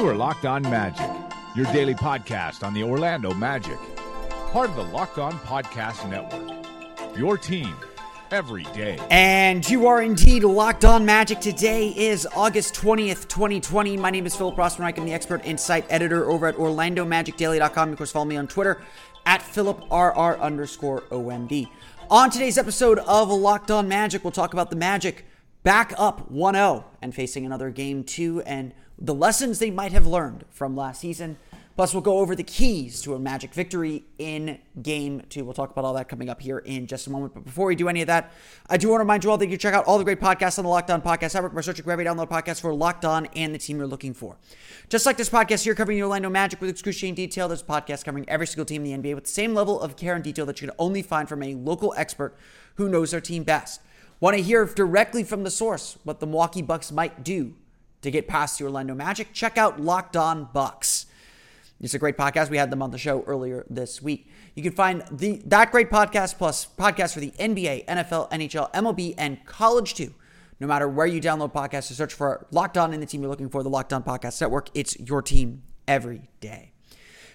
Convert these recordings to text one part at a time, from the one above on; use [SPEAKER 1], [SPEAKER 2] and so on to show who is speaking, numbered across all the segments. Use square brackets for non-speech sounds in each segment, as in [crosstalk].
[SPEAKER 1] You are Locked On Magic, your daily podcast on the Orlando Magic, part of the Locked On Podcast Network. Your team every day.
[SPEAKER 2] And you are indeed locked on magic. Today is August 20th, 2020. My name is Philip Rossman-Reich. I'm the expert insight editor over at OrlandoMagicDaily.com. Of course, follow me on Twitter at PhilipRR underscore OMD. On today's episode of Locked On Magic, we'll talk about the Magic back up 1 0 and facing another game two. And the lessons they might have learned from last season. Plus, we'll go over the keys to a Magic victory in game two. We'll talk about all that coming up here in just a moment. But before we do any of that, I do want to remind you all that you check out all the great podcasts on the Locked On Podcast Network by searching for every download podcast for Locked On and the team you're looking for. Just like this podcast here covering the Orlando Magic with excruciating detail, there's a podcast covering every single team in the NBA with the same level of care and detail that you can only find from a local expert who knows their team best. Want to hear directly from the source what the Milwaukee Bucks might do to get past the Orlando Magic, check out Locked On Bucks. It's a great podcast. We had them on the show earlier this week. You can find the that great podcast plus podcasts for the NBA, NFL, NHL, MLB, and college too. No matter where you download podcasts, to search for Locked On in the team you're looking for, the Locked On Podcast Network. It's your team every day.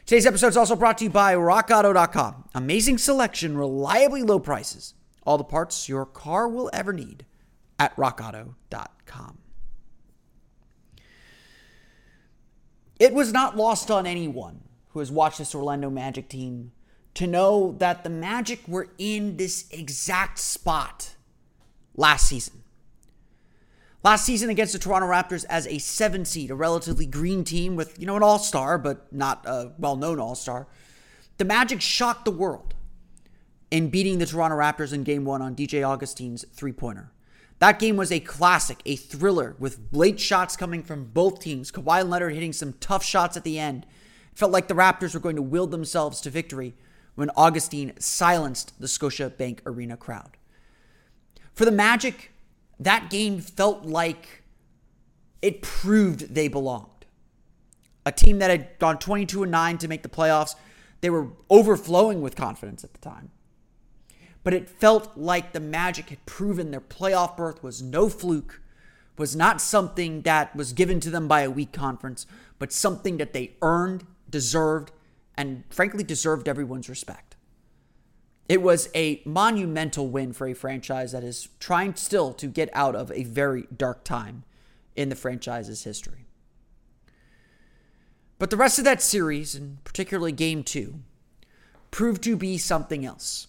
[SPEAKER 2] Today's episode is also brought to you by RockAuto.com. Amazing selection, reliably low prices, all the parts your car will ever need at RockAuto.com. It was not lost on anyone who has watched this Orlando Magic team to know that the Magic were in this exact spot last season. Last season against the Toronto Raptors as a seven seed, a relatively green team with, you know, an all star, but not a well known all star, the Magic shocked the world in beating the Toronto Raptors in game one on DJ Augustin's three pointer. That game was a classic, a thriller, with late shots coming from both teams. Kawhi Leonard hitting some tough shots at the end. It felt like the Raptors were going to wield themselves to victory when Augustin silenced the Scotiabank Arena crowd. For the Magic, that game felt like it proved they belonged. A team that had gone 22 and 9 to make the playoffs, they were overflowing with confidence at the time but it felt like the Magic had proven their playoff berth was no fluke, was not something that was given to them by a weak conference, but something that they earned, deserved, and frankly deserved everyone's respect. It was a monumental win for a franchise that is trying still to get out of a very dark time in the franchise's history. But the rest of that series, and particularly game two, proved to be something else.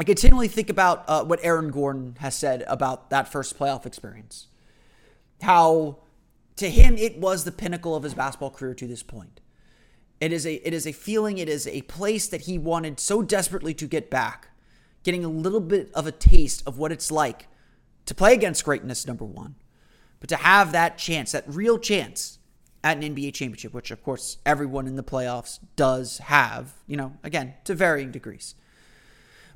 [SPEAKER 2] I continually think about uh, what Aaron Gordon has said about that first playoff experience. How to him it was the pinnacle of his basketball career to this point. It is a it is a feeling, it is a place that he wanted so desperately to get back. Getting a little bit of a taste of what it's like to play against greatness number 1, but to have that chance, that real chance at an NBA championship, which of course everyone in the playoffs does have, you know, again, to varying degrees.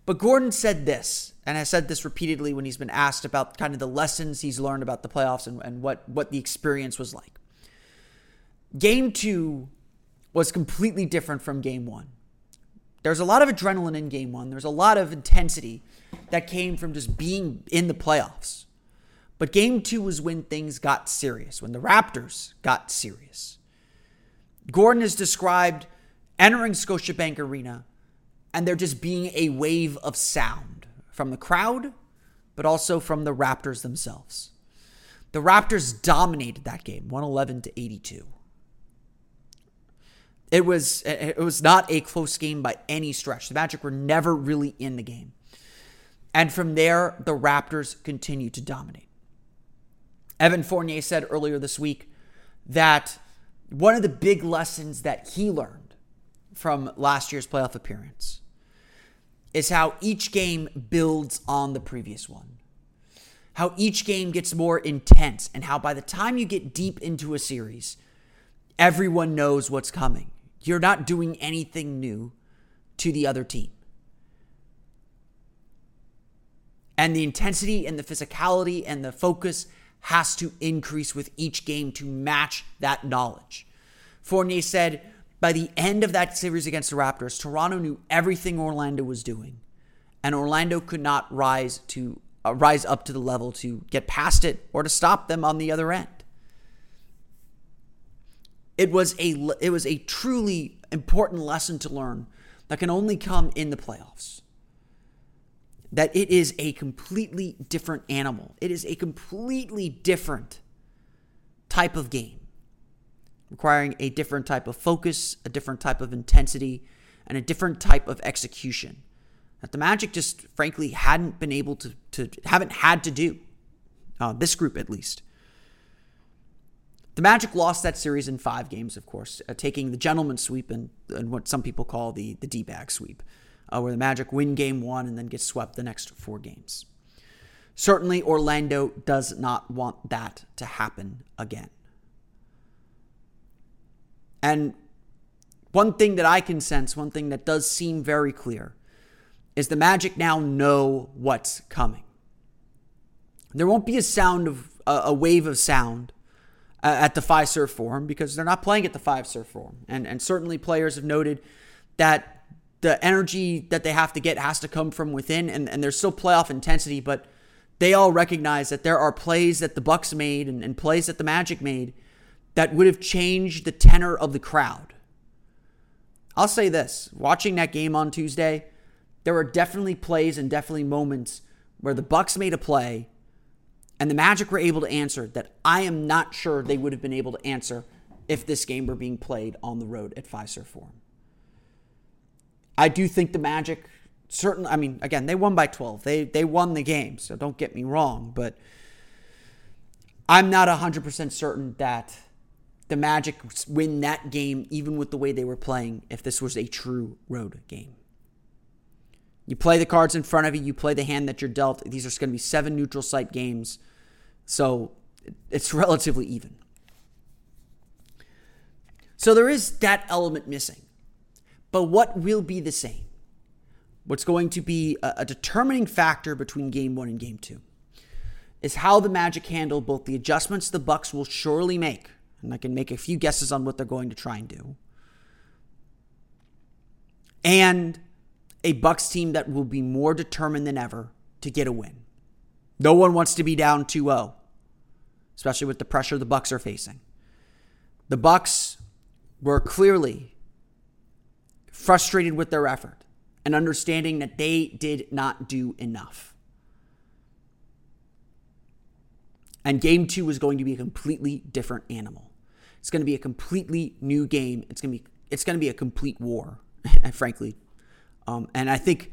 [SPEAKER 2] But Gordon said this, and I said this repeatedly when he's been asked about kind of the lessons he's learned about the playoffs and, and what, what the experience was like. Game two was completely different from game one. There's a lot of adrenaline in game one, there's a lot of intensity that came from just being in the playoffs. But game two was when things got serious, when the Raptors got serious. Gordon has described entering Scotiabank Arena and there just being a wave of sound from the crowd, but also from the Raptors themselves. The Raptors dominated that game, 111 to 82. It was it was not a close game by any stretch. The Magic were never really in the game. And from there, the Raptors continue to dominate. Evan Fournier said earlier this week that one of the big lessons that he learned from last year's playoff appearance is how each game builds on the previous one. How each game gets more intense, and how by the time you get deep into a series, everyone knows what's coming. You're not doing anything new to the other team. And the intensity and the physicality and the focus has to increase with each game to match that knowledge. Fournier said, by the end of that series against the Raptors, Toronto knew everything Orlando was doing, and Orlando could not rise to uh, rise up to the level to get past it or to stop them on the other end. It was a it was a truly important lesson to learn that can only come in the playoffs. That it is a completely different animal. It is a completely different type of game requiring a different type of focus, a different type of intensity, and a different type of execution that the Magic just frankly hadn't been able to, to haven't had to do. Uh, this group, at least. The Magic lost that series in five games, of course, uh, taking the gentleman sweep and, and what some people call the, the D bag sweep, uh, where the Magic win game one and then get swept the next four games. Certainly, Orlando does not want that to happen again. And one thing that I can sense, one thing that does seem very clear, is the Magic now know what's coming. There won't be a sound of a wave of sound uh, at the Fiserv Forum because they're not playing at the Fiserv Forum, and and certainly players have noted that the energy that they have to get has to come from within, and and there's still playoff intensity, but they all recognize that there are plays that the Bucks made and, and plays that the Magic made that would have changed the tenor of the crowd. I'll say this watching that game on Tuesday, there were definitely plays and definitely moments where the Bucks made a play and the Magic were able to answer that I am not sure they would have been able to answer if this game were being played on the road at Fiserv Forum. I do think the Magic certainly I mean again they won by 12. They they won the game, so don't get me wrong, but I'm not 100% certain that the Magic win that game, even with the way they were playing, if this was a true road game. You play the cards in front of you, you play the hand that you're dealt. These are going to be seven neutral site games, so it's [laughs] relatively even. So there is that element missing. But what will be the same? What's going to be a, determining factor between game one and game two is how the Magic handle both the adjustments the Bucks will surely make and I can make a few guesses on what they're going to try and do. And a Bucks team that will be more determined than ever to get a win. No one wants to be down 2-0, especially with the pressure the Bucks are facing. The Bucks were clearly frustrated with their effort and understanding that they did not do enough. And game 2 was going to be a completely different animal. It's going to be a completely new game. It's going to be it's going to be a complete war, [laughs] frankly. Um, and I think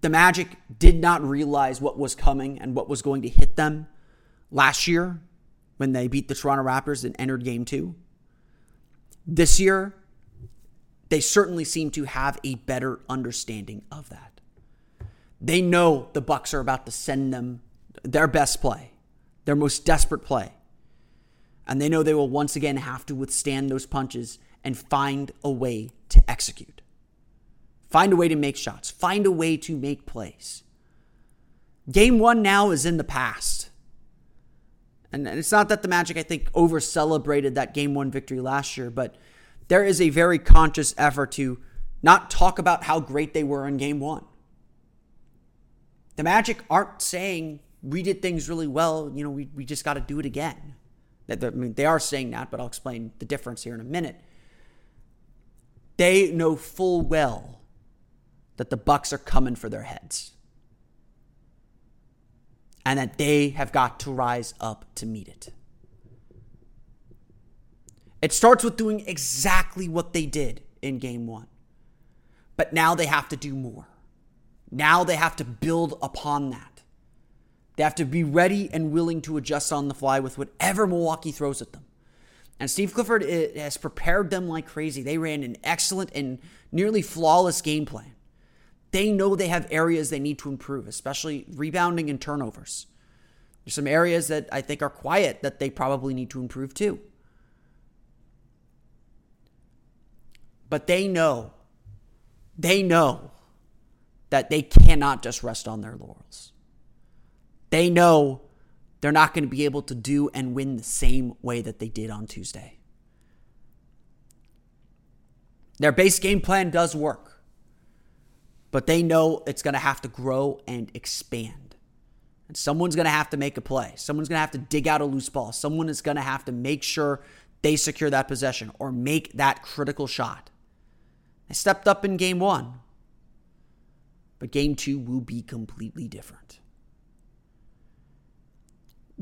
[SPEAKER 2] the Magic did not realize what was coming and what was going to hit them last year when they beat the Toronto Raptors and entered Game Two. This year, they certainly seem to have a better understanding of that. They know the Bucks are about to send them their best play, their most desperate play. And they know they will once again have to withstand those punches and find a way to execute. Find a way to make shots. Find a way to make plays. Game one now is in the past. And, it's not that the Magic, I think, over celebrated that game one victory last year, but there is a very conscious effort to not talk about how great they were in game one. The Magic aren't saying we did things really well, you know, we, we just got to do it again. I mean, they are saying that, but I'll explain the difference here in a minute. They know full well that the Bucks are coming for their heads, and that they have got to rise up to meet it. It starts with doing exactly what they did in game one. But now they have to do more. Now they have to build upon that. They have to be ready and willing to adjust on the fly with whatever Milwaukee throws at them. And Steve Clifford eh, has prepared them like crazy. They ran an excellent and nearly flawless game plan. They know they have areas they need to improve, especially rebounding and turnovers. There's some areas that I think are quiet that they probably need to improve too. But they know, they know that they cannot just rest on their laurels they know they're not going to be able to do and win the same way that they did on Tuesday. Their base game plan does work, but they know it's going to have to grow and expand. And someone's going to have to make a play. Someone's going to have to dig out a loose ball. Someone is going to have to make sure they secure that possession or make that critical shot. They stepped up in game one, but game two will be completely different.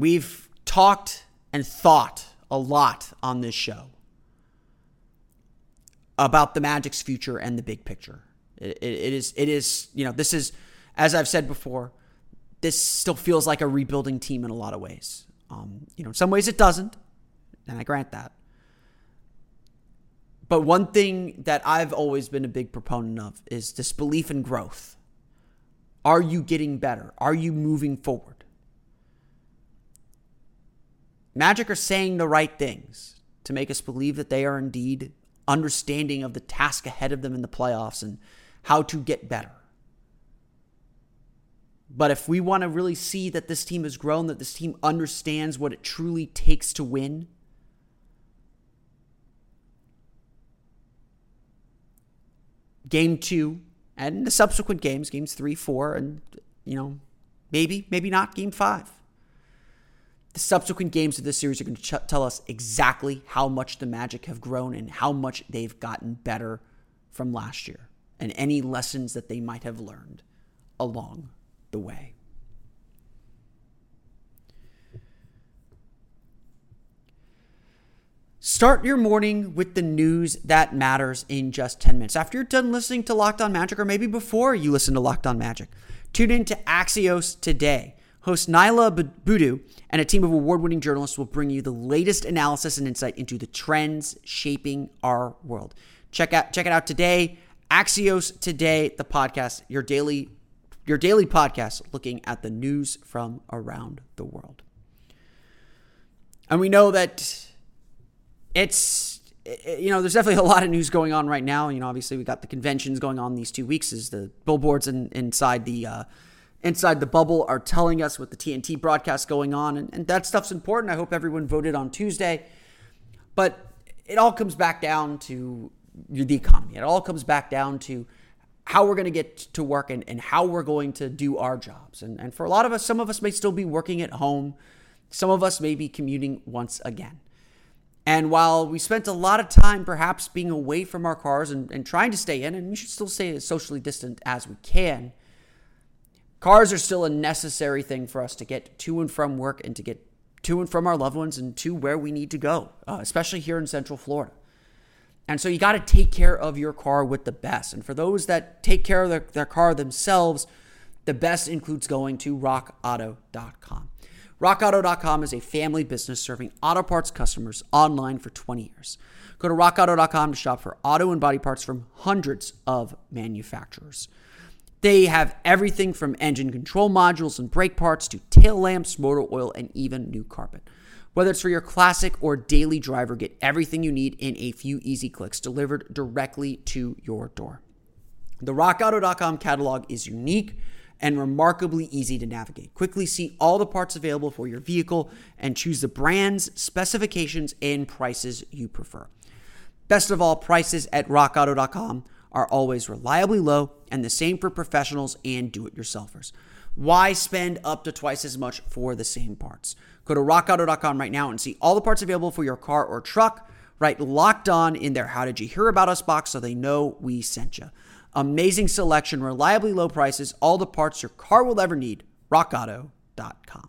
[SPEAKER 2] We've talked and thought a lot on this show about the Magic's future and the big picture. It, it is, it is, you know, this is, as I've said before, this still feels like a rebuilding team in a lot of ways. Um, you know, in some ways it doesn't, and I grant that. But one thing that I've always been a big proponent of is this belief in growth. Are you getting better? Are you moving forward? Magic are saying the right things to make us believe that they are indeed understanding of the task ahead of them in the playoffs and how to get better. But if we want to really see that this team has grown, that this team understands what it truly takes to win, game two and the subsequent games, games three, four, and, you know, maybe, maybe not game five the subsequent games of this series are going to ch- tell us exactly how much the Magic have grown and how much they've gotten better from last year and any lessons that they might have learned along the way. Start your morning with the news that matters in just 10 minutes. After you're done listening to Locked On Magic, or maybe before you listen to Locked On Magic, tune in to Axios today Host Niala Boodhoo and a team of award winning journalists will bring you the latest analysis and insight into the trends shaping our world. Check out check it out today. Axios Today, the podcast, your daily your daily podcast looking at the news from around the world. And we know that it's you know, there's definitely a lot of news going on right now. You know, obviously we got the conventions going on these two weeks. Is the billboards in, inside the uh, inside the bubble are telling us with the TNT broadcast going on. And, and that stuff's important. I hope everyone voted on Tuesday. But it all comes back down to the economy. It all comes back down to how we're going to get to work and, and how we're going to do our jobs. And, and for a lot of us, some of us may still be working at home. Some of us may be commuting once again. And while we spent a lot of time perhaps being away from our cars and, and trying to stay in, and we should still stay as socially distant as we can, Cars are still a necessary thing for us to get to and from work and to get to and from our loved ones and to where we need to go, uh, especially here in Central Florida. And so you got to take care of your car with the best. And for those that take care of their, their car themselves, the best includes going to rockauto.com. RockAuto.com is a family business serving auto parts customers online for 20 years. Go to rockauto.com to shop for auto and body parts from hundreds of manufacturers. They have everything from engine control modules and brake parts to tail lamps, motor oil, and even new carpet. Whether it's for your classic or daily driver, get everything you need in a few easy clicks delivered directly to your door. The rockauto.com catalog is unique and remarkably easy to navigate. Quickly see all the parts available for your vehicle and choose the brands, specifications, and prices you prefer. Best of all, prices at rockauto.com are always reliably low, and the same for professionals and do it yourselfers. Why spend up to twice as much for the same parts? Go to rockauto.com right now and see all the parts available for your car or truck, right? Locked on in their How Did You Hear About Us box so they know we sent you. Amazing selection, reliably low prices, all the parts your car will ever need. RockAuto.com.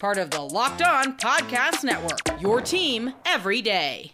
[SPEAKER 3] part of the Locked On Podcast Network. Your team every day.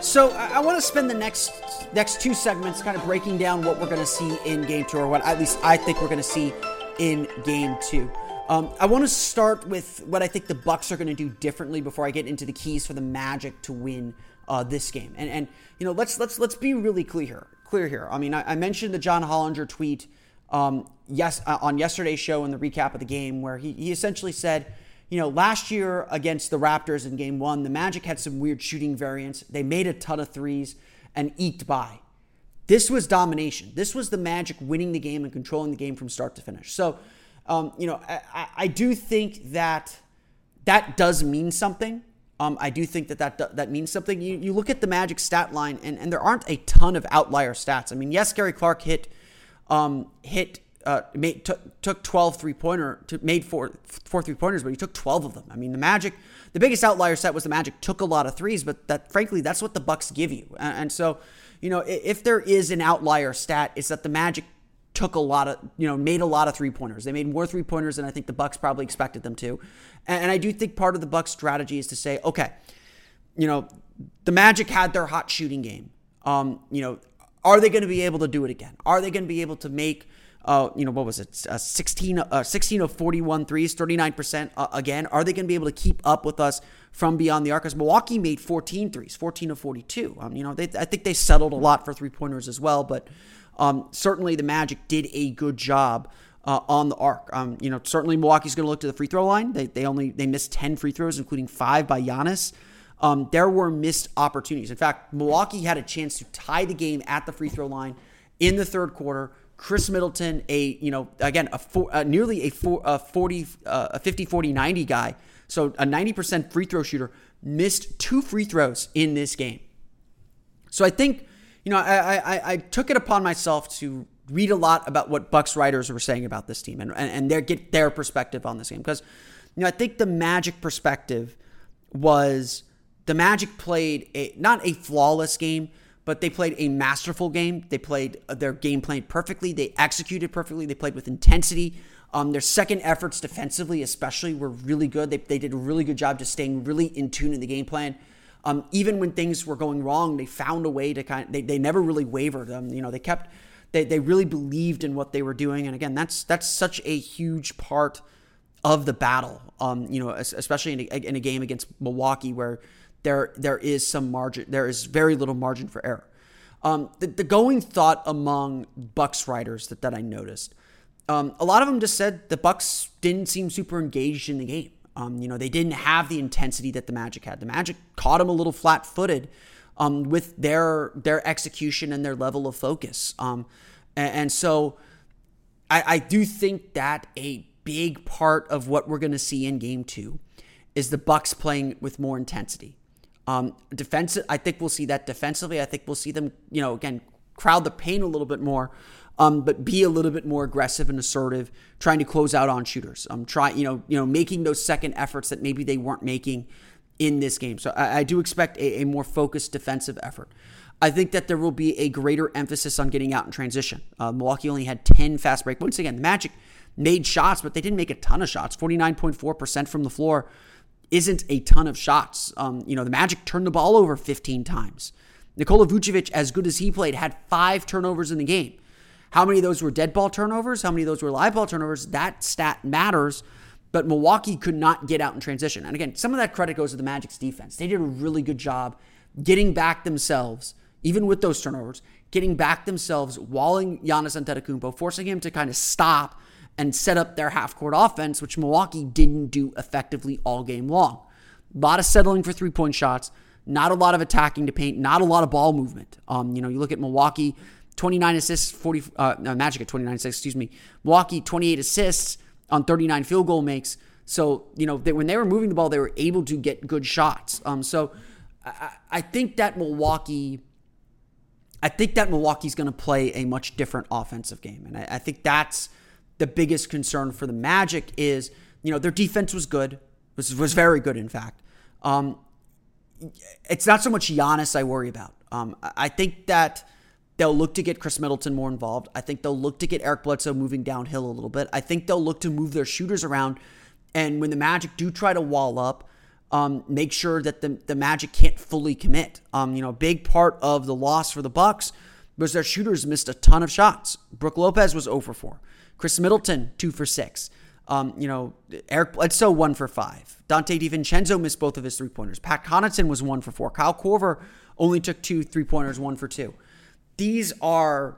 [SPEAKER 2] So I, want to spend the next next two segments kind of breaking down what we're going to see in game two, or what at least I think we're going to see in game two. Um, I want to start with what I think the Bucks are going to do differently before I get into the keys for the Magic to win uh, this game. And and you know let's let's let's be really clear clear here. I mean I, I mentioned the John Hollinger tweet um, yes uh, on yesterday's show in the recap of the game where he he essentially said you know last year against the Raptors in Game One the Magic had some weird shooting variants. They made a ton of threes and eked by. This was domination. This was the Magic winning the game and controlling the game from start to finish. So um, you know, I, I, do think that that does mean something. Um, I do think that that, that means something. You, you look at the Magic stat line, and, and there aren't a ton of outlier stats. I mean, yes, Gary Clark hit um, hit uh, made, t- took 12 three pointer t- made four four three pointers, but he took 12 of them. I mean, the Magic, the biggest outlier set was the Magic took a lot of threes, but that frankly, that's what the Bucks give you. And, and so, you know, if there is an outlier stat, it's that the Magic took a lot of you know made a lot of three pointers they made more three pointers than i think the bucks probably expected them to and, i do think part of the bucks strategy is to say okay you know the magic had their hot shooting game um, you know are they going to be able to do it again are they going to be able to make uh, you know what was it uh, 16 uh, 16 of 41 threes 39% uh, again are they going to be able to keep up with us from beyond the arc because milwaukee made 14 threes 14 of 42 um, you know they, i think they settled a lot for three pointers as well but um, certainly, the Magic did a good job uh, on the arc. Um, you know, certainly Milwaukee's going to look to the free throw line. They, they only they missed ten free throws, including five by Giannis. Um, there were missed opportunities. In fact, Milwaukee had a chance to tie the game at the free throw line in the third quarter. Khris Middleton, a you know again a, four, nearly a, four, a 40 uh, a 50 40 90 guy, so a 90% free throw shooter missed two free throws in this game. So I think you know, I, I, I took it upon myself to read a lot about what Bucks writers were saying about this team and, and, their, get their perspective on this game. Because, you know, I think the Magic perspective was the Magic played a, not a flawless game, but they played a masterful game. They played uh, their game plan perfectly. They executed perfectly. They played with intensity. Um, their second efforts defensively, especially, were really good. They, they did a really good job just staying really in tune in the game plan. Um, even when things were going wrong, they found a way to kind. Of, they they never really wavered. them um, you know, they kept. They they really believed in what they were doing. And again, that's that's such a huge part of the battle. Um, you know, especially in a, in a game against Milwaukee where there there is some margin. There is very little margin for error. Um, the, the going thought among Bucks writers that that I noticed. Um, a lot of them just said the Bucks didn't seem super engaged in the game. Um, you know, they didn't have the intensity that the Magic had. The Magic caught them a little flat footed um, with their their execution and their level of focus. Um, and, and, so I, I do think that a big part of what we're going to see in game two is the Bucks playing with more intensity. Um, defensive, I think we'll see that defensively. I think we'll see them, you know, again, crowd the paint a little bit more um, but be a little bit more aggressive and assertive, trying to close out on shooters. Um, try you know you know making those second efforts that maybe they weren't making in this game. So I, I do expect a, a more focused defensive effort. I think that there will be a greater emphasis on getting out in transition. Uh, Milwaukee only had 10 fast break Once Again, the Magic made shots, but they didn't make a ton of shots. 49.4% from the floor isn't a ton of shots. Um, you know, the Magic turned the ball over 15 times. Nikola Vucevic, as good as he played, had five turnovers in the game. How many of those were dead ball turnovers? How many of those were live ball turnovers? That stat matters. But Milwaukee could not get out in transition. And again, some of that credit goes to the Magic's defense. They did a really good job getting back themselves, even with those turnovers, getting back themselves, walling Giannis Antetokounmpo, forcing him to kind of stop and set up their half-court offense, which Milwaukee didn't do effectively all game long. A lot of settling for three-point shots, not a lot of attacking to paint, not a lot of ball movement. Um, you know, you look at Milwaukee, 29 assists, 40 uh, no, Magic at 29 assists, excuse me. Milwaukee 28 assists on 39 field goal makes. So you know they, when they were moving the ball, they were able to get good shots. Um, so I, I think that Milwaukee. I think that Milwaukee's going to play a much different offensive game, and I, I think that's the biggest concern for the Magic is you know their defense was good, was was very good in fact. Um, it's not so much Giannis I worry about. Um, I think that They'll look to get Khris Middleton more involved. I think they'll look to get Eric Bledsoe moving downhill a little bit. I think they'll look to move their shooters around. And when the Magic do try to wall up, um, make sure that the, the Magic can't fully commit. Um, you know, a big part of the loss for the Bucks was their shooters missed a ton of shots. Brook Lopez was 0 for 4. Khris Middleton, 2 for 6. Um, you know, Eric Bledsoe, 1 for 5. Donte DiVincenzo missed both of his three pointers. Pat Connaughton was 1 for 4. Kyle Korver only took two three pointers, 1 for 2 these are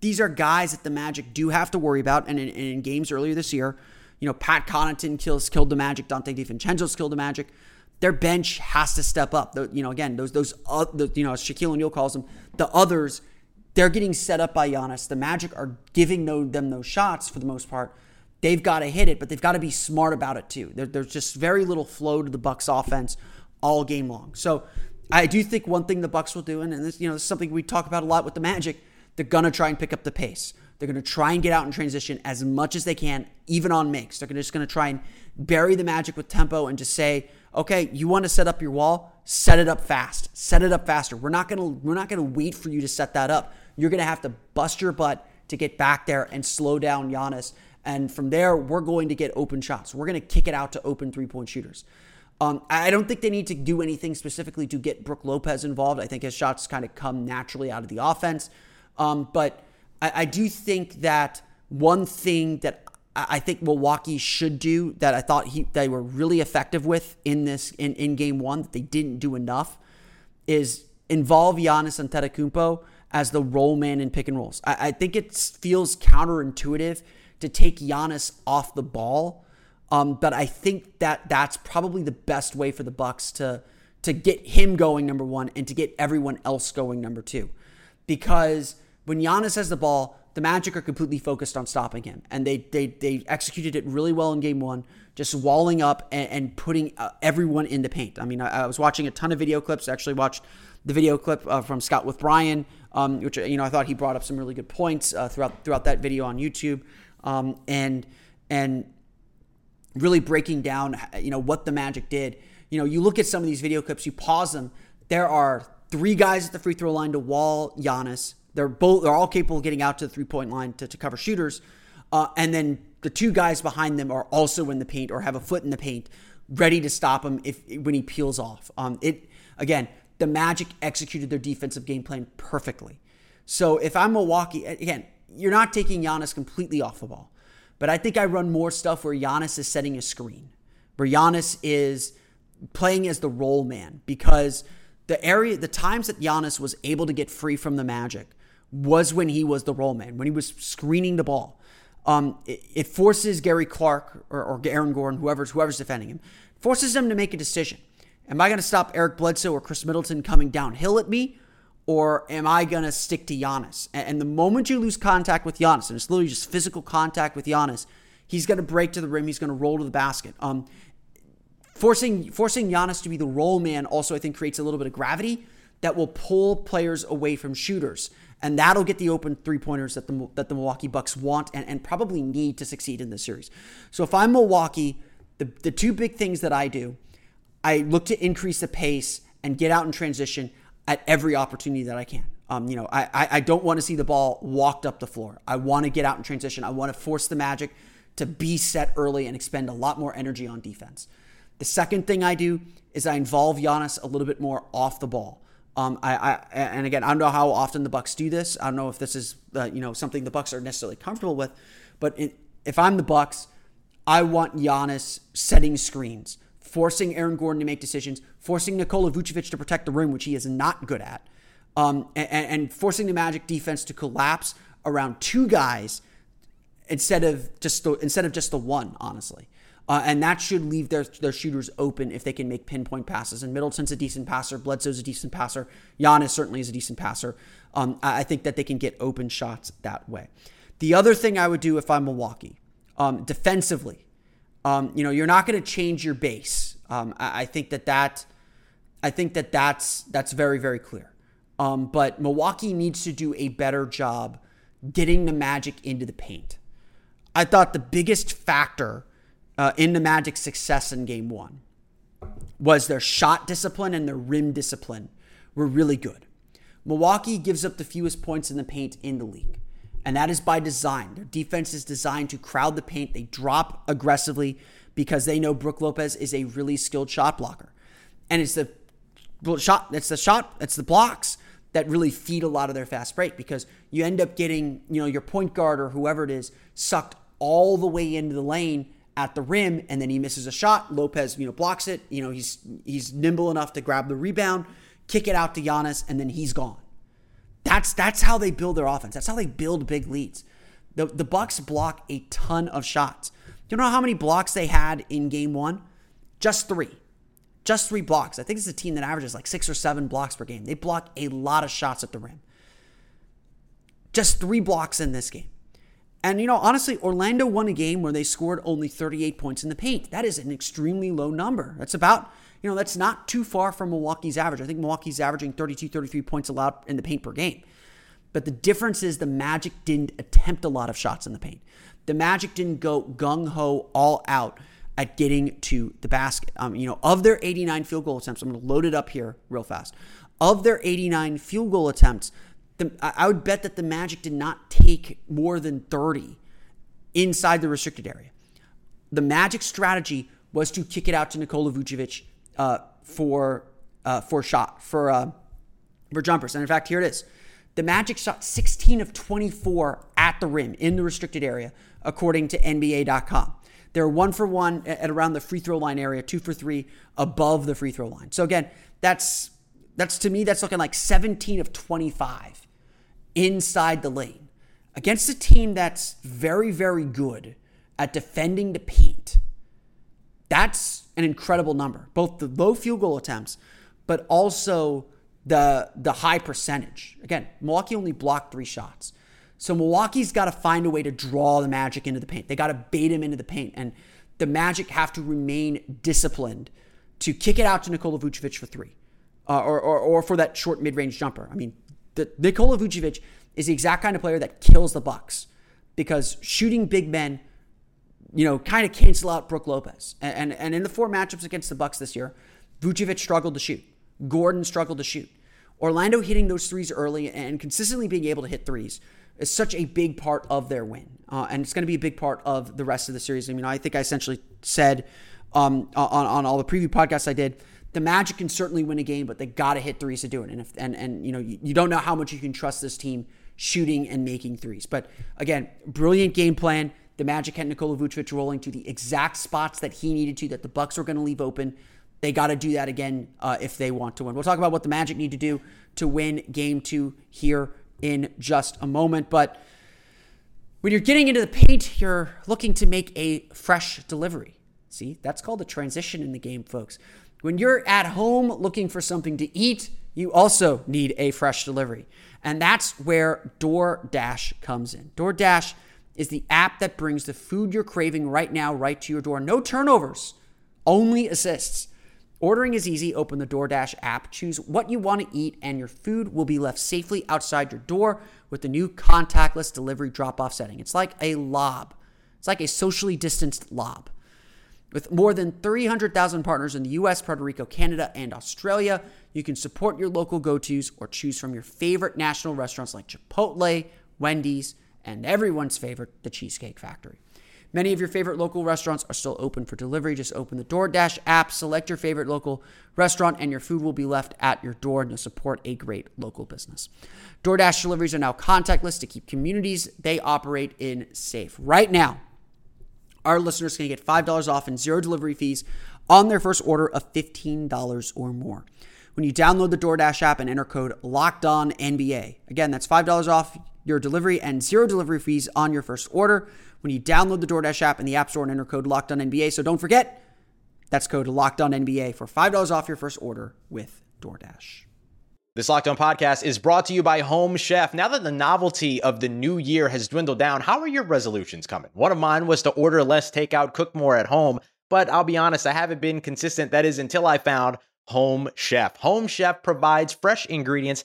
[SPEAKER 2] these are guys that the Magic do have to worry about. And in, in games earlier this year, you know, Pat Connaughton kills killed the Magic. Donte DiVincenzo's killed the Magic. Their bench has to step up. The, you know, again, those those uh, the, you know, as Shaquille O'Neal calls them, the others. They're getting set up by Giannis. The Magic are giving no, them those shots for the most part. They've got to hit it, but they've got to be smart about it too. There, there's just very little flow to the Bucks offense all game long. So I do think one thing the Bucks will do, and this you know this is something we talk about a lot with the Magic, they're gonna try and pick up the pace. They're gonna try and get out in transition as much as they can, even on makes. They're just gonna try and bury the Magic with tempo and just say, okay, you want to set up your wall, set it up fast, set it up faster. We're not gonna we're not gonna wait for you to set that up. You're gonna have to bust your butt to get back there and slow down Giannis. And from there, we're going to get open shots. We're going to kick it out to open three point shooters. Um, I don't think they need to do anything specifically to get Brook Lopez involved. I think his shots kind of come naturally out of the offense. Um, but I, I, do think that one thing that I, think Milwaukee should do that I thought he, they were really effective with in this in, in game one that they didn't do enough is involve Giannis and Antetokounmpo as the roll man in pick and rolls. I, I think it feels counterintuitive to take Giannis off the ball um, but I think that that's probably the best way for the Bucks to to get him going number one and to get everyone else going number two, because when Giannis has the ball, the Magic are completely focused on stopping him, and they they they executed it really well in Game One, just walling up and, and putting uh, everyone in the paint. I mean, I, I, was watching a ton of video clips. I actually watched the video clip uh, from Scott with Brian, um, which you know I thought he brought up some really good points uh, throughout throughout that video on YouTube, um, and and really breaking down, uh, you know, what the Magic did. You know, you look at some of these video clips, you pause them. There are three guys at the free throw line to Wall, Giannis. They're both they're all capable of getting out to the three point line to, to cover shooters, uh, and then the two guys behind them are also in the paint or have a foot in the paint, ready to stop him if when he peels off. Um, it again, the Magic executed their defensive game plan perfectly. So if I'm Milwaukee, again, you're not taking Giannis completely off the ball. But I think I run more stuff where Giannis is setting a screen, where Giannis is playing as the roll man because the area, the times that Giannis was able to get free from the Magic was when he was the roll man, when he was screening the ball. Um, it, it, forces Gary Clark or, or Aaron Gordon, whoever's whoever's defending him, forces them to make a decision. Am I going to stop Eric Bledsoe or Khris Middleton coming downhill at me, or am I going to stick to Giannis? And the moment you lose contact with Giannis, and it's literally just physical contact with Giannis, he's going to break to the rim. He's going to roll to the basket. Um, forcing forcing Giannis to be the roll man also I think creates a little bit of gravity that will pull players away from shooters, and that'll get the open three pointers that the that the Milwaukee Bucks want and, and probably need to succeed in this series. So if I'm Milwaukee, the the two big things that I do, I look to increase the pace and get out in transition at every opportunity that I can. Um, you know, I, I, I don't want to see the ball walked up the floor. I want to get out in transition. I want to force the Magic to be set early and expend a lot more energy on defense. The second thing I do is I involve Giannis a little bit more off the ball. Um, I, I and again, I don't know how often the Bucks do this. I don't know if this is uh, you know something the Bucks are necessarily comfortable with, but if I'm the Bucks, I want Giannis setting screens forcing Aaron Gordon to make decisions, forcing Nikola Vucevic to protect the rim, which he is not good at, um, and, and forcing the Magic defense to collapse around two guys instead of just the, instead of just the one, honestly. Uh, and that should leave their, their shooters open if they can make pinpoint passes. And Middleton's a decent passer. Bledsoe's a decent passer. Giannis certainly is a decent passer. Um, I think that they can get open shots that way. The other thing I would do if I'm Milwaukee, um, defensively, um, you know, you're not going to change your base. Um, I, I, think that that, I think that that's that's very very clear. Um, but Milwaukee needs to do a better job getting the Magic into the paint. I thought the biggest factor uh, in the Magic's success in Game One was their shot discipline and their rim discipline were really good. Milwaukee gives up the fewest points in the paint in the league and that is by design. Their defense is designed to crowd the paint. They drop aggressively because they know Brook Lopez is a really skilled shot blocker. And it's the shot, it's the shot, it's the blocks that really feed a lot of their fast break because you end up getting, you know, your point guard or whoever it is sucked all the way into the lane at the rim and then he misses a shot. Lopez, you know, blocks it. You know, he's he's nimble enough to grab the rebound, kick it out to Giannis, and then he's gone. That's that's how they build their offense. That's how they build big leads. The the Bucks block a ton of shots. Do you know how many blocks they had in game 1? Just 3. Just 3 blocks. I think it's a team that averages like 6 or 7 blocks per game. They block a lot of shots at the rim. Just 3 blocks in this game. And you know, honestly, Orlando won a game where they scored only 38 points in the paint. That is an extremely low number. That's about you know, that's not too far from Milwaukee's average. I think Milwaukee's averaging 32, 33 points allowed in the paint per game. But the difference is the Magic didn't attempt a lot of shots in the paint. The Magic didn't go gung ho all out at getting to the basket. Um, you know, of their 89 field goal attempts, I'm going to load it up here real fast. Of their 89 field goal attempts, the, I would bet that the Magic did not take more than 30 inside the restricted area. The Magic strategy was to kick it out to Nikola Vucevic uh, for uh, for shot for uh, for jumpers. And in fact, here it is: the Magic shot 16 of 24 at the rim in the restricted area, according to NBA.com. They're one for one at around the free throw line area, two for three above the free throw line. So again, that's that's to me that's looking like 17 of 25 inside the lane against a team that's very very good at defending the paint that's an incredible number, both the low field goal attempts, but also the the high percentage. Again, Milwaukee only blocked three shots. So Milwaukee's got to find a way to draw the Magic into the paint. They got to bait him into the paint. And the Magic have to remain disciplined to kick it out to Nikola Vucevic for three uh, or, or, or for that short mid range jumper. I mean, the, Nikola Vucevic is the exact kind of player that kills the Bucks because shooting big men – you know, kind of cancel out Brook Lopez. And, and, and in the four matchups against the Bucks this year, Vucevic struggled to shoot. Gordon struggled to shoot. Orlando hitting those threes early and consistently being able to hit threes is such a big part of their win. Uh, and it's going to be a big part of the rest of the series. I mean, I think I essentially said um, on, on all the preview podcasts I did, the Magic can certainly win a game, but they got to hit threes to do it. And, if, and, and you know, you, you don't know how much you can trust this team shooting and making threes. But again, brilliant game plan. The Magic had Nikola Vucevic rolling to the exact spots that he needed to, that the Bucks were going to leave open. They got to do that again uh, if they want to win. We'll talk about what the Magic need to do to win Game Two here in just a moment, but. When you're getting into the paint, you're looking to make a fresh delivery. See, that's called a transition in the game, folks. When you're at home looking for something to eat, you also need a fresh delivery. And that's where DoorDash comes in. DoorDash is the app that brings the food you're craving right now right to your door. No turnovers, only assists. Ordering is easy. Open the DoorDash app, choose what you want to eat, and your food will be left safely outside your door with the new contactless delivery drop off setting. It's like a lob, it's like a socially distanced lob. With more than 300,000 partners in the US, Puerto Rico, Canada, and Australia, you can support your local go tos or choose from your favorite national restaurants like Chipotle, Wendy's, and everyone's favorite, the Cheesecake Factory. Many of your favorite local restaurants are still open for delivery. Just open the DoorDash app, select your favorite local restaurant, and your food will be left at your door to support a great local business. DoorDash deliveries are now contactless to keep communities they operate in safe. Right now, our listeners can get $5 off and zero delivery fees on their first order of $15 or more. When you download the DoorDash app and enter code LOCKEDONNBA, again, that's $5 off your delivery and zero delivery fees on your first order when you download the DoorDash app in the App Store and enter code Locked On NBA. So don't forget, that's code Locked On NBA for five dollars off your first order with DoorDash.
[SPEAKER 4] This Locked On podcast is brought to you by Home Chef. Now that the novelty of the new year has dwindled down, how are your resolutions coming? One of mine was to order less takeout, cook more at home. But I'll be honest, I haven't been consistent. That is until I found Home Chef. Home Chef provides fresh ingredients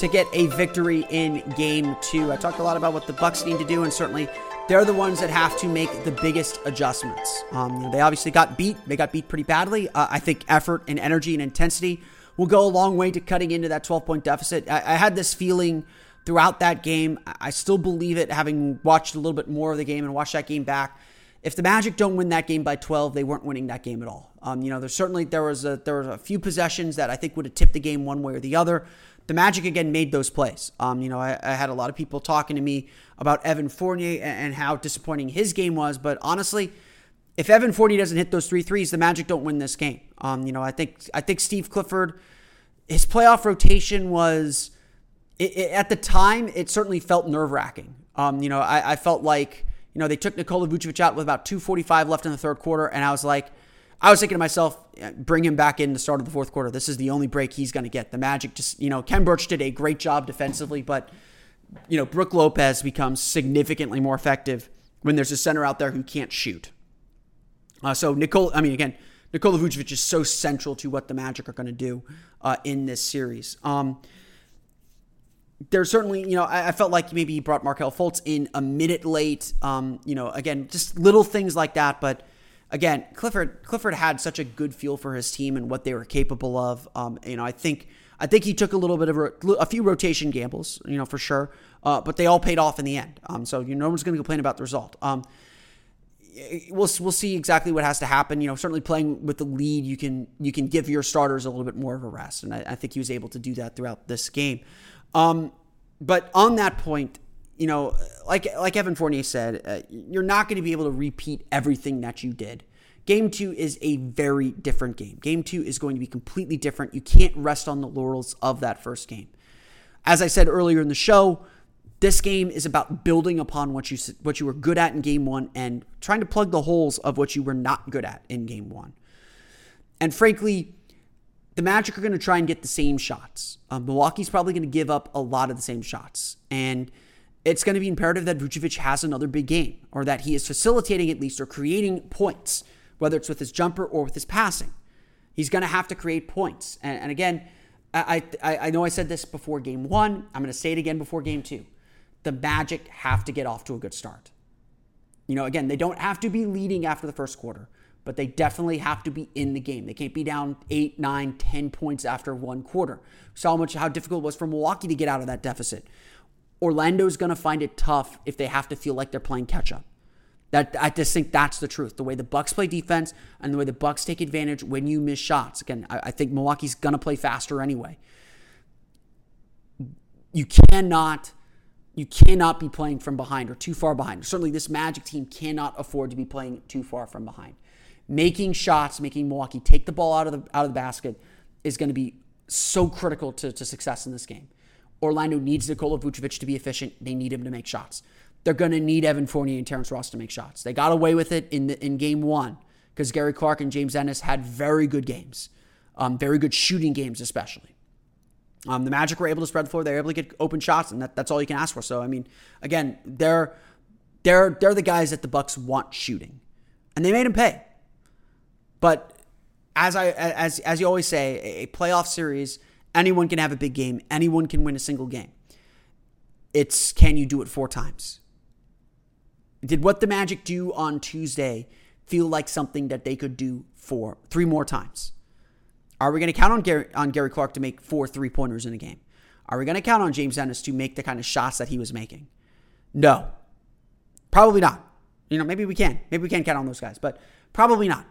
[SPEAKER 2] to get a victory in game two. I talked a lot about what the Bucks need to do, and certainly they're the ones that have to make the biggest adjustments. Um, they obviously got beat. They got beat pretty badly. Uh, I think effort and energy and intensity will go a long way to cutting into that 12 point deficit. I, I had this feeling throughout that game. I still believe it, having watched a little bit more of the game and watched that game back. If the Magic don't win that game by 12, they weren't winning that game at all. Um, you know, there's certainly there was a, there was a few possessions that I think would have tipped the game one way or the other the Magic again made those plays. Um, you know, I, I, had a lot of people talking to me about Evan Fournier and, how disappointing his game was. But honestly, if Evan Fournier doesn't hit those three threes, the Magic don't win this game. Um, you know, I think I think Steve Clifford, his playoff rotation was it, it, at the time it certainly felt nerve wracking. Um, you know, I, I felt like you know they took Nikola Vucevic out with about 2:45 left in the third quarter, and I was like I was thinking to myself, bring him back in the start of the fourth quarter. This is the only break he's going to get. The Magic just, you know, Khem Birch did a great job defensively, but, you know, Brook Lopez becomes significantly more effective when there's a center out there who can't shoot. Uh, so, Nicole, I mean, again, Nikola Vucevic is so central to what the Magic are going to do uh, in this series. Um, there's certainly, you know, I, I, felt like maybe he brought Markelle Fultz in a minute late. Um, you know, again, just little things like that, but again, Clifford Clifford had such a good feel for his team and what they were capable of. Um, you know, I think I think he took a little bit of a, a few rotation gambles, you know, for sure. Uh, but they all paid off in the end. Um, so you know, no one's going to complain about the result. Um, we'll we'll see exactly what has to happen. You know, certainly playing with the lead, you can you can give your starters a little bit more of a rest, and I, I think he was able to do that throughout this game. Um, but on that point, you know, like like Evan Fournier said, uh, you're not going to be able to repeat everything that you did. Game two is a very different game. Game two is going to be completely different. You can't rest on the laurels of that first game. As I said earlier in the show, this game is about building upon what you what you were good at in game one and trying to plug the holes of what you were not good at in game one. And frankly, the Magic are going to try and get the same shots. Um, Milwaukee's probably going to give up a lot of the same shots and it's going to be imperative that Vucevic has another big game or that he is facilitating at least or creating points, whether it's with his jumper or with his passing. He's going to have to create points. And, and again, I, I, I know I said this before game one. I'm going to say it again before game two. The Magic have to get off to a good start. You know, again, they don't have to be leading after the first quarter, but they definitely have to be in the game. They can't be down eight, nine, ten points after one quarter. We saw how much how difficult it was for Milwaukee to get out of that deficit. Orlando's going to find it tough if they have to feel like they're playing catch up. That I just think that's the truth. The way the Bucks play defense and the way the Bucks take advantage when you miss shots. Again, I, I think Milwaukee's going to play faster anyway. You cannot you cannot be playing from behind or too far behind. Certainly this Magic team cannot afford to be playing too far from behind. Making shots, making Milwaukee take the ball out of the out of the basket is going to be so critical to, to success in this game. Orlando needs Nikola Vucevic to be efficient. They need him to make shots. They're going to need Evan Fournier and Terrence Ross to make shots. They got away with it in the, in game one because Gary Clark and James Ennis had very good games, um, very good shooting games, especially. Um, the Magic were able to spread the floor. They were able to get open shots, and that, that's all you can ask for. So, I mean, again, they're they're they're the guys that the Bucks want shooting, and they made him pay. But as I as as you always say, a playoff series Anyone can have a big game, anyone can win a single game. It's can you do it four times? Did what the Magic do on Tuesday feel like something that they could do for three more times? Are we going to count on Gary, on Gary Clark to make four three pointers in a game? Are we going to count on James Ennis to make the kind of shots that he was making? No, probably not. You know, maybe we can. Maybe we can count on those guys, but probably not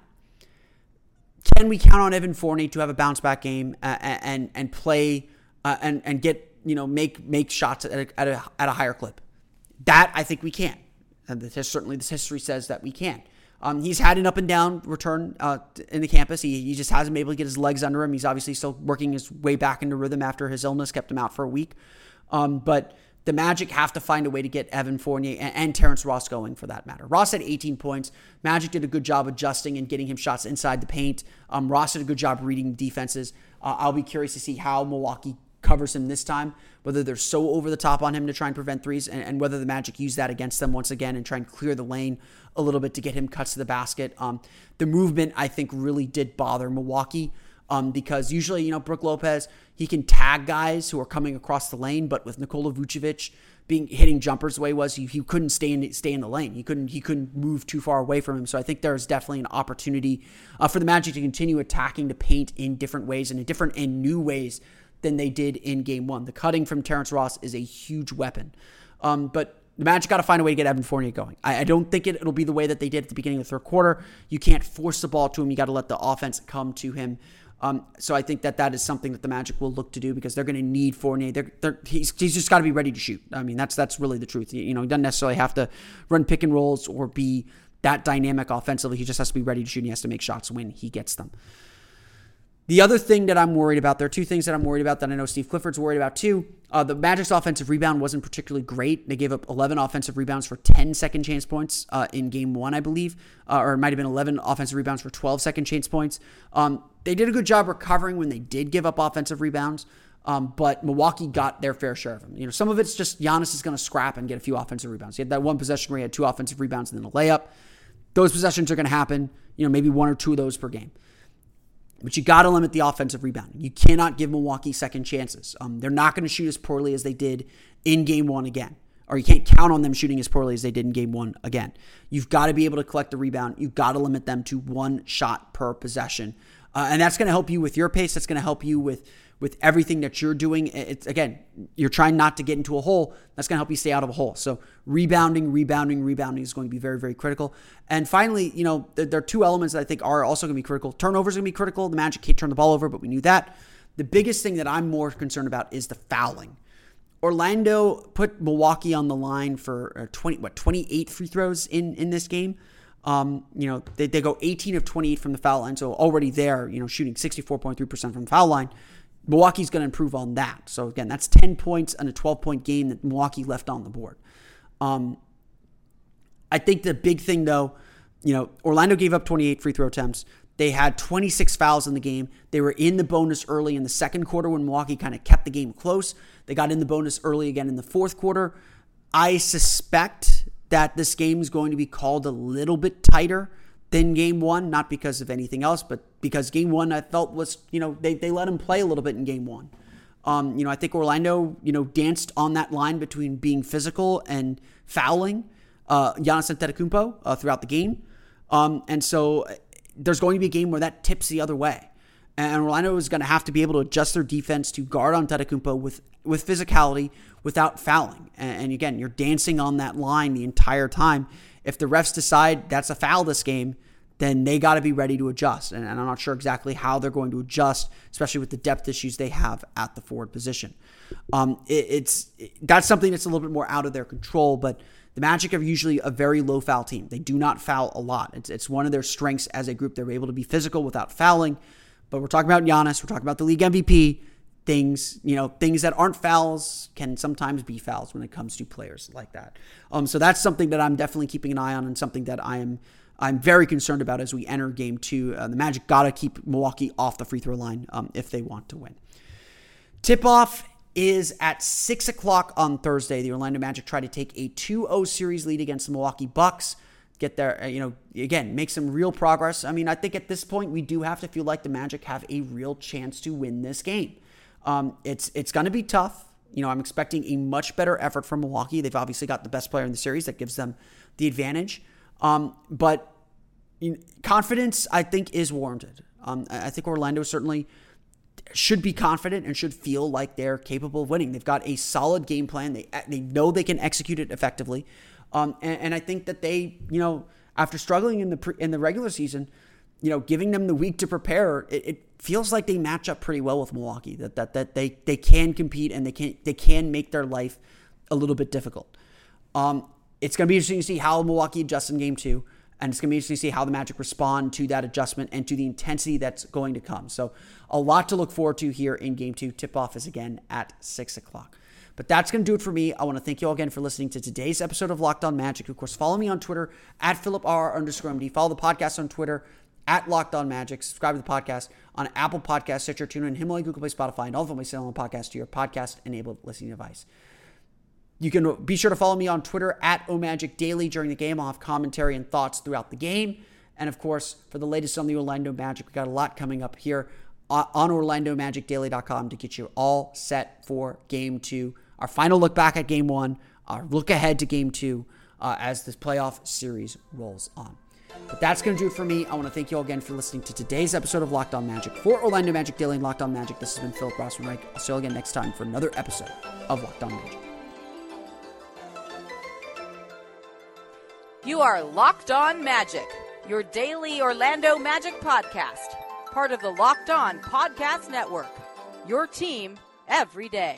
[SPEAKER 2] can we count on Evan Fournier to have a bounce back game uh, and and play uh, and and get you know make make shots at a, at a, at a higher clip? That I think we can. Uh, and certainly, this history says that we can. Um, he's had an up and down return uh, in the campus. He, he just hasn't been able to get his legs under him. He's obviously still working his way back into rhythm after his illness kept him out for a week. Um, but the Magic have to find a way to get Evan Fournier and, and Terrence Ross going for that matter. Ross had 18 points. Magic did a good job adjusting and getting him shots inside the paint. Um, Ross did a good job reading defenses. Uh, I'll be curious to see how Milwaukee covers him this time, whether they're so over the top on him to try and prevent threes, and, and, whether the Magic use that against them once again and try and clear the lane a little bit to get him cuts to the basket. Um, the movement, I think, really did bother Milwaukee um, because usually, you know, Brook Lopez, he can tag guys who are coming across the lane, but with Nikola Vucevic being hitting jumpers the way he was, he, he couldn't stay in stay in the lane. He couldn't he couldn't move too far away from him. So I think there's definitely an opportunity uh, for the Magic to continue attacking the paint in different ways and in different and new ways than they did in game one. The cutting from Terrence Ross is a huge weapon. Um, but the Magic got to find a way to get Evan Fournier going. I, I don't think it, will be the way that they did at the beginning of the third quarter. You can't force the ball to him. You got to let the offense come to him. Um, so I think that that is something that the Magic will look to do because they're going to need Fournier. They're, they're, he's, he's just got to be ready to shoot. I mean, that's that's really the truth. You, know, he doesn't necessarily have to run pick and rolls or be that dynamic offensively. He just has to be ready to shoot. And he has to make shots when he gets them. The other thing that I'm worried about, there are two things that I'm worried about that I know Steve Clifford's worried about too. Uh, the Magic's offensive rebound wasn't particularly great. They gave up 11 offensive rebounds for 10 second chance points uh, in game one, I believe, uh, or it might have been 11 offensive rebounds for 12 second chance points. Um, they did a good job recovering when they did give up offensive rebounds. Um, but Milwaukee got their fair share of them. You know, some of it's just Giannis is going to scrap and get a few offensive rebounds. He had that one possession where he had two offensive rebounds and then a layup. Those possessions are going to happen. You know, maybe one or two of those per game. But you got to limit the offensive rebounding. You cannot give Milwaukee second chances. Um, they're not going to shoot as poorly as they did in game one again, or you can't count on them shooting as poorly as they did in game one again. You've got to be able to collect the rebound. You've got to limit them to one shot per possession uh, and that's going to help you with your pace. That's going to help you with with everything that you're doing. It's again, you're trying not to get into a hole. That's going to help you stay out of a hole. So rebounding, rebounding, rebounding is going to be very, very critical. And finally, you know, there, there are two elements that I think are also going to be critical. Turnovers are going to be critical. The Magic can't turn the ball over, but we knew that. The biggest thing that I'm more concerned about is the fouling. Orlando put Milwaukee on the line for uh, 20 what 28 free throws in in this game. Um, you know, they, they go 18 of 28 from the foul line. So already there, you know, shooting 64.3% from the foul line. Milwaukee's going to improve on that. So again, that's 10 points and a 12 point game that Milwaukee left on the board. Um, I think the big thing though, you know, Orlando gave up 28 free throw attempts. They had 26 fouls in the game. They were in the bonus early in the second quarter when Milwaukee kind of kept the game close. They got in the bonus early again in the fourth quarter. I suspect that this game is going to be called a little bit tighter than game one, not because of anything else, but because game one I felt was, you know, they, they let him play a little bit in game one. Um, you know, I think Orlando, you know, danced on that line between being physical and fouling uh, Giannis Antetokounmpo uh, throughout the game. Um, and so uh, there's going to be a game where that tips the other way and Orlando is going to have to be able to adjust their defense to guard Antetokounmpo with with physicality without fouling. And, and, again, you're dancing on that line the entire time. If the refs decide that's a foul this game, then they got to be ready to adjust. And, and, I'm not sure exactly how they're going to adjust, especially with the depth issues they have at the forward position. Um, it, it's it, that's something that's a little bit more out of their control, but. The Magic are usually a very low foul team. They do not foul a lot. It's, it's one of their strengths as a group. They're able to be physical without fouling. But we're talking about Giannis. We're talking about the league MVP. Things you know, things that aren't fouls can sometimes be fouls when it comes to players like that. Um, so that's something that I'm definitely keeping an eye on, and something that I am I'm very concerned about as we enter Game Two. Uh, the Magic gotta keep Milwaukee off the free throw line um, if they want to win. Tip off is at 6 o'clock on Thursday. The Orlando Magic try to take a 2 0 series lead against the Milwaukee Bucks get there, uh, you know, again, make some real progress. I mean, I think at this point, we do have to feel like the Magic have a real chance to win this game. Um, it's it's going to be tough. You know, I'm expecting a much better effort from Milwaukee. They've obviously got the best player in the series that gives them the advantage. Um, but confidence, I think, is warranted. Um, I think Orlando certainly should be confident and should feel like they're capable of winning. They've got a solid game plan. They they know they can execute it effectively. Um, and, and I think that they, you know, after struggling in the pre, in the regular season, you know, giving them the week to prepare, it, it, feels like they match up pretty well with Milwaukee. That that that they they can compete and they can they can make their life a little bit difficult. Um, it's going to be interesting to see how Milwaukee adjusts in Game Two, and it's going to be interesting to see how the Magic respond to that adjustment and to the intensity that's going to come. So, a lot to look forward to here in Game Two. Tip off is again at six o'clock. But that's going to do it for me. I want to thank you all again for listening to today's episode of Locked On Magic. Of course, follow me on Twitter at R underscore MD. Follow the podcast on Twitter at Locked On Magic. Subscribe to the podcast on Apple Podcasts, Stitcher, TuneIn, Himalaya, Google Play, Spotify, and all of my selling podcast to your podcast-enabled listening device. You can be sure to follow me on Twitter at Magic Daily during the game. I'll have commentary and thoughts throughout the game. And of course, for the latest on the Orlando Magic, we got a lot coming up here uh, on OrlandoMagicDaily.com to get you all set for game two our final look back at game one, our look ahead to game two uh, as this playoff series rolls on. But that's going to do it for me. I want to thank you all again for listening to today's episode of Locked On Magic. For Orlando Magic Daily and Locked On Magic, this has been Philip Rossman-Reich. I'll see you again next time for another episode of Locked On Magic.
[SPEAKER 3] You are Locked On Magic, your daily Orlando Magic podcast, part of the Locked On Podcast Network. Your team every day.